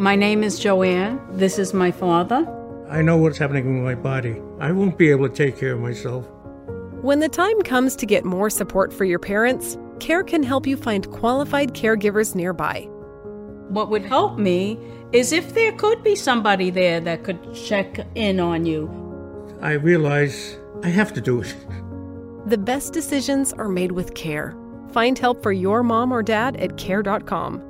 My name is Joanne. This is my father. I know what's happening with my body. I won't be able to take care of myself. When the time comes to get more support for your parents, CARE can help you find qualified caregivers nearby. What would help me is if there could be somebody there that could check in on you. I realize I have to do it. The best decisions are made with care. Find help for your mom or dad at care.com.